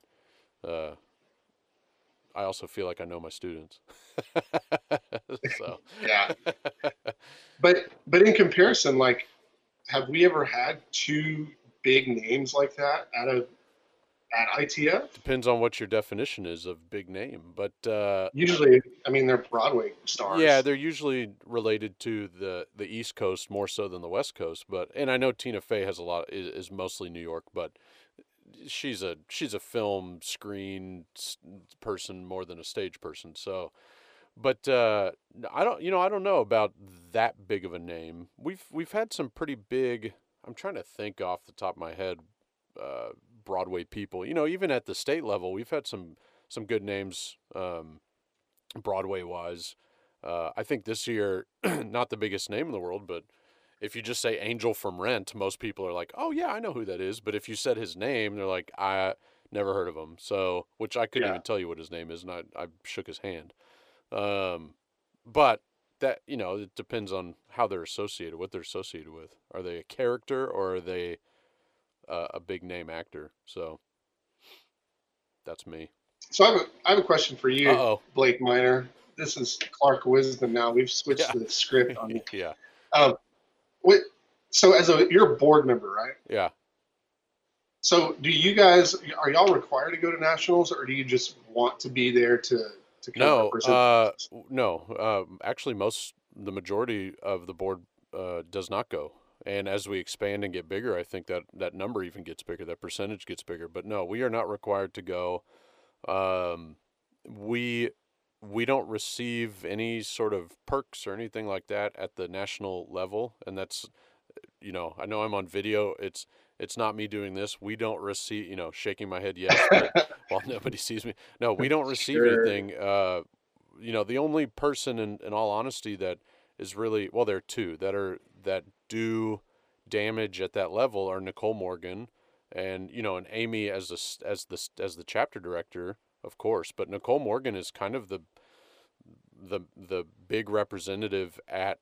uh, I also feel like I know my students. so,
Yeah. But but in comparison, like, have we ever had two big names like that out a at ITF?
depends on what your definition is of big name, but uh,
Usually, I mean, they're Broadway stars.
Yeah, they're usually related to the the East Coast more so than the West Coast. But and I know Tina Fey has a lot is, is mostly New York, but she's a she's a film screen person more than a stage person. So, but uh, I don't you know I don't know about that big of a name. We've we've had some pretty big. I'm trying to think off the top of my head. Uh, Broadway people, you know, even at the state level, we've had some some good names. Um, Broadway wise. Uh, I think this year, not the biggest name in the world, but if you just say Angel from Rent, most people are like, "Oh yeah, I know who that is." But if you said his name, they're like, "I never heard of him." So, which I couldn't
Yeah.
even tell you what his name is, and I, I shook his hand. Um, but that you know, it depends on how they're associated, what they're associated with. Are they a character or are they uh, a big name actor? So that's me.
So I have a, I have a question for you,
Uh oh.
Blake Miner. This is Clark Wisdom now. We've switched
Yeah.
the script on you.
yeah.
Um, what? So as a you're a board member, right?
Yeah.
So do you guys are y'all required to go to nationals, or do you just want to be there to to kind of
No,
represent?
uh, no. Um, actually, most the majority of the board uh, does not go. And as we expand and get bigger, I think that that number even gets bigger. That percentage gets bigger. But no, we are not required to go. Um, we we don't receive any sort of perks or anything like that at the national level, and that's you know I know I'm on video. It's it's not me doing this. We don't receive you know shaking my head yes, while nobody sees me. No, we don't receive
Sure.
anything. Uh, you know, the only person, in, in all honesty, that is really well, there are two that are that do damage at that level are Nicole Morgan, and you know, and Amy as the as the as the chapter director, of course. But Nicole Morgan is kind of the the the big representative at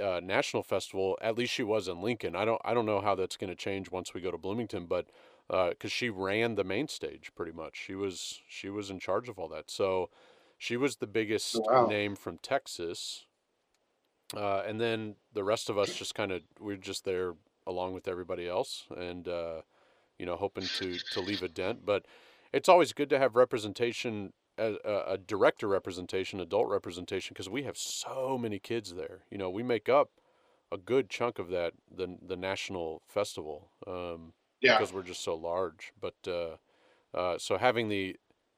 uh, national festival. At least she was in Lincoln. I don't I don't know how that's going to change once we go to Bloomington, but because she ran the main stage pretty much, she was she was in charge of all that. So she was the biggest
Wow.
name from Texas. Uh, and then the rest of us just kind of we're just there along with everybody else, and uh, you know hoping to to leave a dent. But it's always good to have representation, a, a, a director representation, adult representation, because we have so many kids there. You know, we make up a good chunk of that the the national festival. Um,
yeah,
because we're just so large. But uh, uh, so having the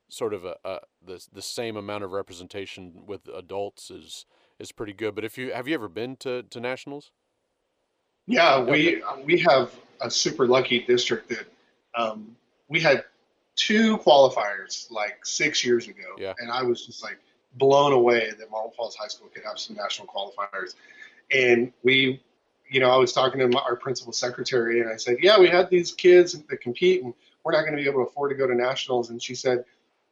sort of a, a the the same amount of representation with adults is is pretty good. But if you have you ever been to to nationals?
yeah. We we have a super lucky district that um, we had two qualifiers like six years ago,
Yeah.
and I was just like blown away that Marble Falls High School could have some national qualifiers. And we, you know, I was talking to my, our principal secretary, and I said, "Yeah, we had these kids that compete, and we're not going to be able to afford to go to nationals." And she said,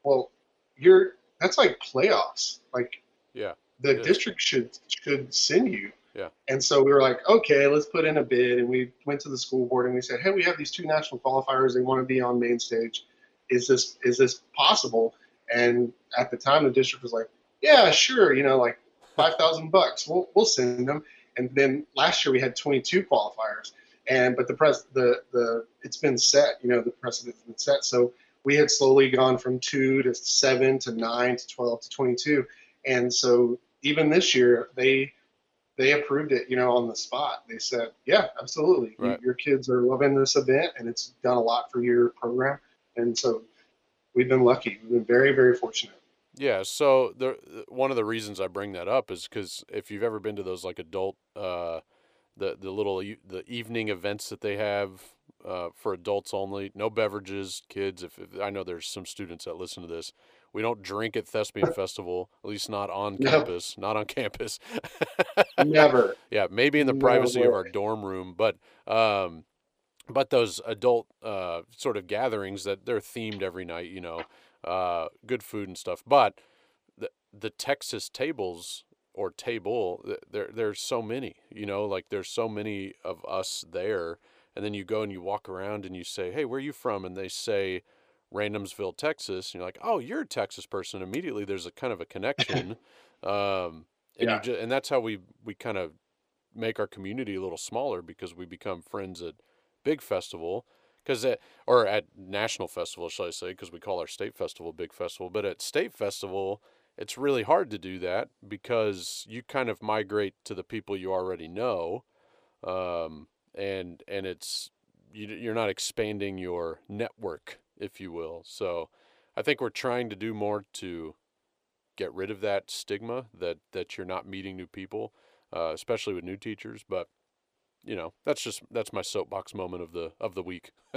"Well, you're that's like playoffs. Like
Yeah.
The
is.
district should should send you."
Yeah.
And so we were like, "Okay, let's put in a bid." And we went to the school board and we said, "Hey, we have these two national qualifiers. They want to be on main stage. Is this is this possible?" And at the time, the district was like, "Yeah, sure. You know, like five thousand bucks. We'll we'll send them." And then last year we had 22 qualifiers, and but the press the the it's been set. You know, the precedent's been set. So we had slowly gone from two to seven to nine to 12 to 22, and so even this year they they approved it. You know, on the spot. They said, "Yeah, absolutely.
Right.
your kids are loving this event, and it's done a lot for your program." And so we've been lucky. We've been very very fortunate.
Yeah, so the one of the reasons I bring that up is because if you've ever been to those like adult, uh, the the little the evening events that they have uh, for adults only, no beverages, kids. If, if I know there's some students that listen to this, we don't drink at Thespian Festival, at least not on
No.
campus, not on campus.
Never.
Yeah, maybe in the
No
privacy of our dorm room, but um, but those adult uh, sort of gatherings that they're themed every night, you know, uh, good food and stuff. But the the Texas tables or table, there there's so many. You know, like there's so many of us there, and then you go and you walk around and you say, "Hey, where are you from?" And they say, "Randomsville, Texas." And you're like, "Oh, you're a Texas person." Immediately, there's a kind of a connection, um, and
Yeah.
you ju- and that's how we we kind of make our community a little smaller because we become friends at big festival because at or at national festival shall i say because we call our state festival big festival but at state festival it's really hard to do that because you kind of migrate to the people you already know um, and and it's you, you're not expanding your network if you will. So i think we're trying to do more to get rid of that stigma that that you're not meeting new people uh, especially with new teachers but you know that's just that's my soapbox moment of the of the week.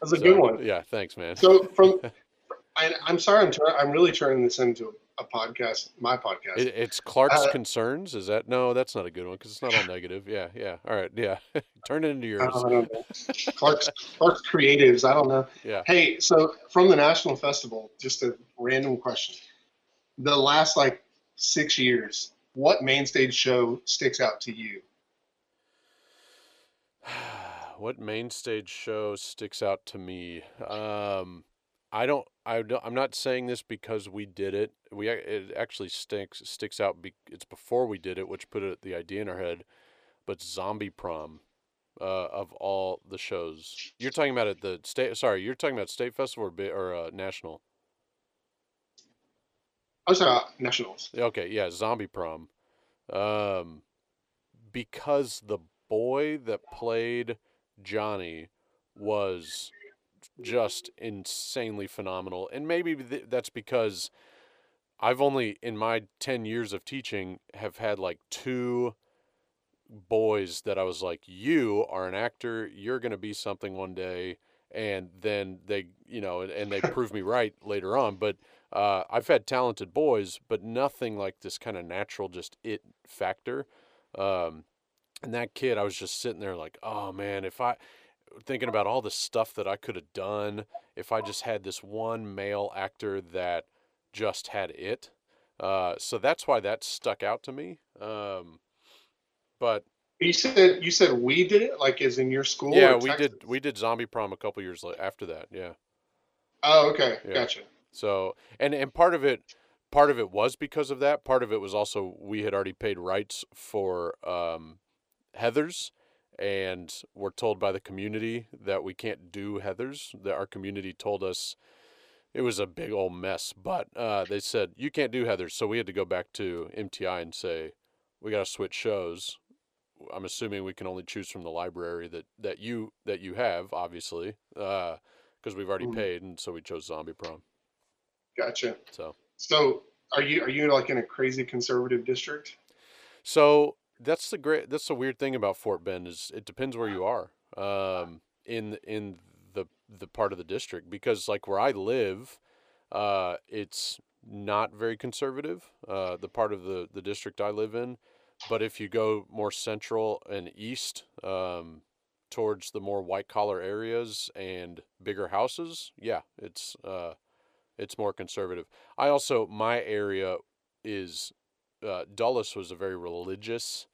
That's a
So,
good one.
yeah thanks man.
So from, I, I'm sorry, I'm tur- I'm really turning this into a podcast, my podcast.
It, it's Clark's
Uh,
concerns. Is that no? That's not a good one because it's not all negative. Yeah, yeah. All right, yeah. Turn it into yours.
Clark's Clark's creatives. I don't know.
Yeah.
Hey, so from the national festival, just a random question: the last like six years, what main stage show sticks out to you?
what main stage show sticks out to me? Um, I don't. I don't, I'm not saying this because we did it. We it actually stinks sticks out. Be, it's before we did it, which put it, the idea in our head. But Zombie Prom, uh, of all the shows, you're talking about at the state. Sorry, you're talking about state festival or, bi- or uh, national.
I was uh, nationals.
Okay, yeah, Zombie Prom. Um, because the boy that played Johnny was just insanely phenomenal, and maybe th- that's because I've only in my ten years of teaching have had like two boys that I was like, you are an actor, you're gonna be something one day, and then they, you know, and, and they prove me right later on, but. Uh, I've had talented boys, but nothing like this kind of natural, just it factor. Um, and that kid, I was just sitting there like, oh man, if I, thinking about all the stuff that I could have done if I just had this one male actor that just had it. Uh, so that's why that stuck out to me. Um, but
You said you said we did it, like as in your school.
yeah, we
Texas?
did we did Zombie Prom a couple years after that. Yeah.
Oh, okay,
Yeah.
gotcha.
So and and part of it part of it was because of that. Part of it was also we had already paid rights for um, Heathers, and we're told by the community that we can't do Heathers. That our community told us it was a big old mess, but uh, they said you can't do Heathers, so we had to go back to MTI and say we got to switch shows. I'm assuming we can only choose from the library that, that you that you have, obviously, because we've already
Mhm.
paid, and so we chose Zombie Prom.
Gotcha.
So.
So are you are you like in a crazy conservative district?
So that's the great. That's the weird thing about Fort Bend is it depends where you are um, in in the the part of the district because like where I live, uh, it's not very conservative. Uh, the part of the the district I live in, but if you go more central and east. Um, towards the more white collar areas and bigger houses yeah it's uh it's more conservative i also my area is uh, Dulles was a very religious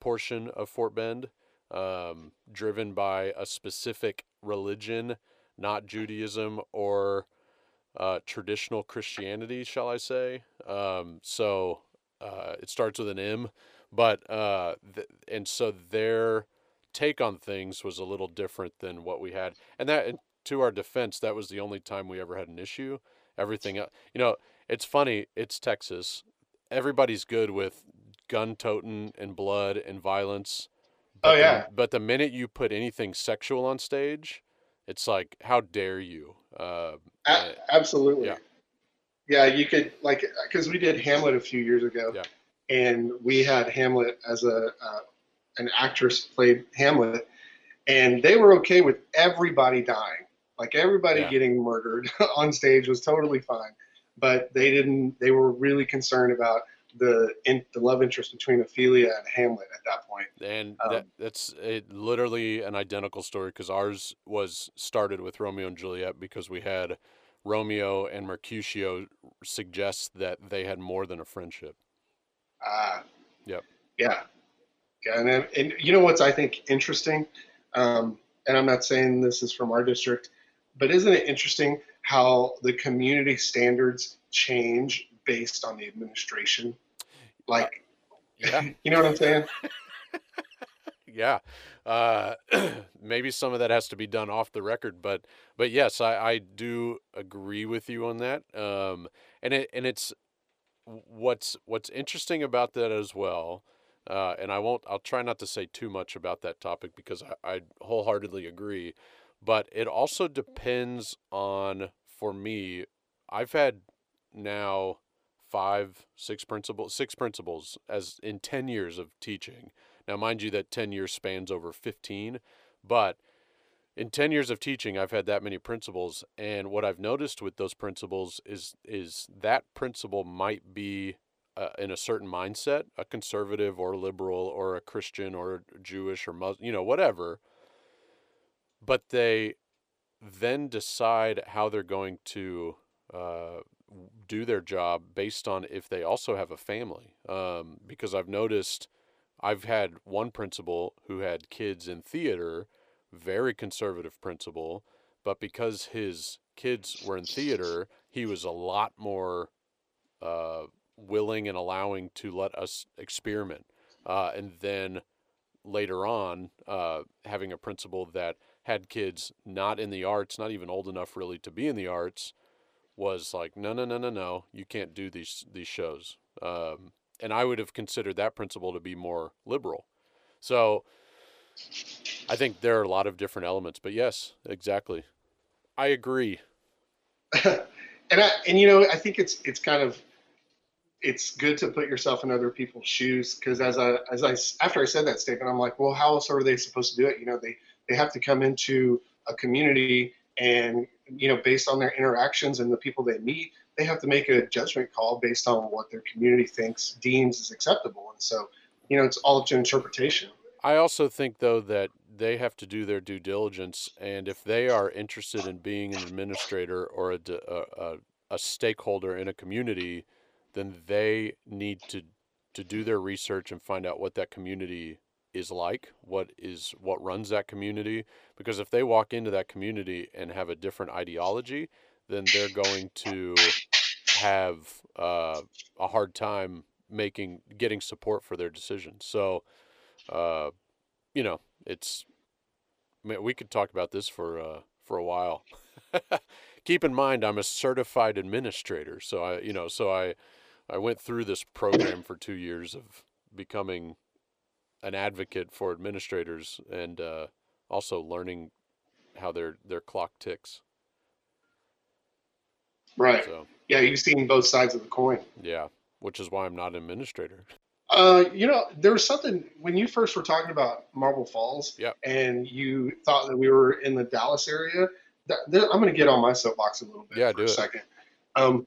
portion of Fort Bend, um, driven by a specific religion, not Judaism or uh, traditional Christianity, shall I say. Um, so uh, it starts with an M, but uh, th- and so their take on things was a little different than what we had, and that and to our defense, that was the only time we ever had an issue. Everything, you know, it's funny. It's Texas everybody's good with gun toting and blood and violence.
Oh,
the-
yeah.
but the minute you put anything sexual on stage, it's like, how dare you? Uh,
A-
uh,
absolutely.
yeah.
Yeah, you could like because we did Hamlet a few years ago,
Yeah.
and we had Hamlet as a uh, an actress played Hamlet, and they were okay with everybody dying, like everybody
Yeah.
getting murdered on stage was totally fine, but they didn't. They were really concerned about the in, the love interest between Ophelia and Hamlet at that point.
and
Um,
that, that's it, literally an identical story because ours was started with Romeo and Juliet because we had Romeo and Mercutio suggests that they had more than a friendship.
Ah.
Yep.
Yeah. Yeah, and and you know what's I think interesting, um, and I'm not saying this is from our district, but isn't it interesting how the community standards change based on the administration? Like,
Yeah.
you know what I'm saying?
yeah. Uh, maybe some of that has to be done off the record, but but yes, I, I do agree with you on that. Um, and it and it's what's what's interesting about that as well. Uh, and I won't. I'll try not to say too much about that topic because I, I wholeheartedly agree. But it also depends on for me. I've had now five, six principals, six principals as in ten years of teaching. Now, mind you, that ten years spans over fifteen, but in 10 years of teaching i've had that many principals and what i've noticed with those principals is is that principal might be uh, in a certain mindset a conservative or liberal or a christian or jewish or muslim you know whatever but they then decide how they're going to uh, do their job based on if they also have a family um, because i've noticed i've had one principal who had kids in theater very conservative principal, but because his kids were in theater, he was a lot more uh, willing and allowing to let us experiment. Uh, and then later on, uh, having a principal that had kids not in the arts, not even old enough really to be in the arts, was like, no, no, no, no, no, you can't do these these shows. Um, and I would have considered that principal to be more liberal. So I think there are a lot of different elements, but yes, exactly. I agree.
and I and you know I think it's it's kind of it's good to put yourself in other people's shoes because as I as I after I said that statement I'm like well how else are they supposed to do it you know they they have to come into a community and you know based on their interactions and the people they meet they have to make a judgment call based on what their community thinks deems is acceptable. And so you know it's all up to interpretation.
I also think though that they have to do their due diligence, and if they are interested in being an administrator or a, a, a stakeholder in a community, then they need to to do their research and find out what that community is like, what is what runs that community. Because if they walk into that community and have a different ideology, then they're going to have uh, a hard time making getting support for their decisions. So uh, you know, it's we could talk about this for uh, for a while. Keep in mind, I'm a certified administrator, so I, you know, so I, I went through this program for two years of becoming an advocate for administrators and uh, also learning how their their clock ticks.
Right. So, yeah, you've seen both sides of the coin.
Yeah, which is why I'm not an administrator.
Uh, you know, there was something when you first were talking about Marble Falls,
yep.
and you thought that we were in the Dallas area. That, that, I'm going to get on my soapbox a little bit
yeah,
for
a
it. second. Um,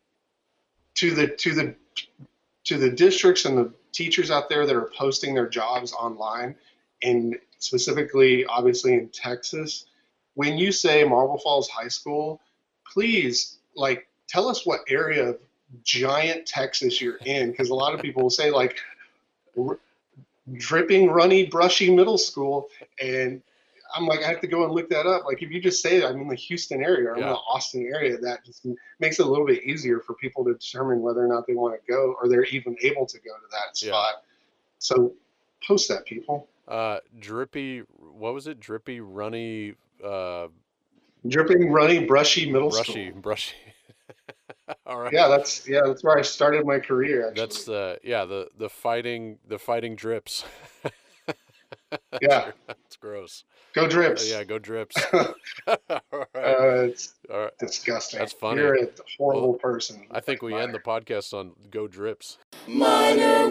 to the to the to the districts and the teachers out there that are posting their jobs online, and specifically, obviously in Texas, when you say Marble Falls High School, please like tell us what area of giant Texas you're in, because a lot of people will say like dripping, runny, brushy middle school. And I'm like, I have to go and look that up. Like, if you just say I'm in the Houston area or I'm in the Austin area, that just makes it a little bit easier for people to determine whether or not they want to go or they're even able to go to that spot. Yeah. So post that, people.
Uh, drippy, what was it? Drippy, runny, uh,
dripping, runny, brushy middle
brushy,
school.
Brushy,
All right. Yeah, that's yeah, that's where I started my career. Actually.
That's the yeah the the fighting the fighting drips.
yeah,
it's gross.
Go drips.
Uh, yeah, go drips.
All right. Uh, it's All right. disgusting.
That's funny.
You're a horrible well, person.
I think we end the podcast on go drips.
Minor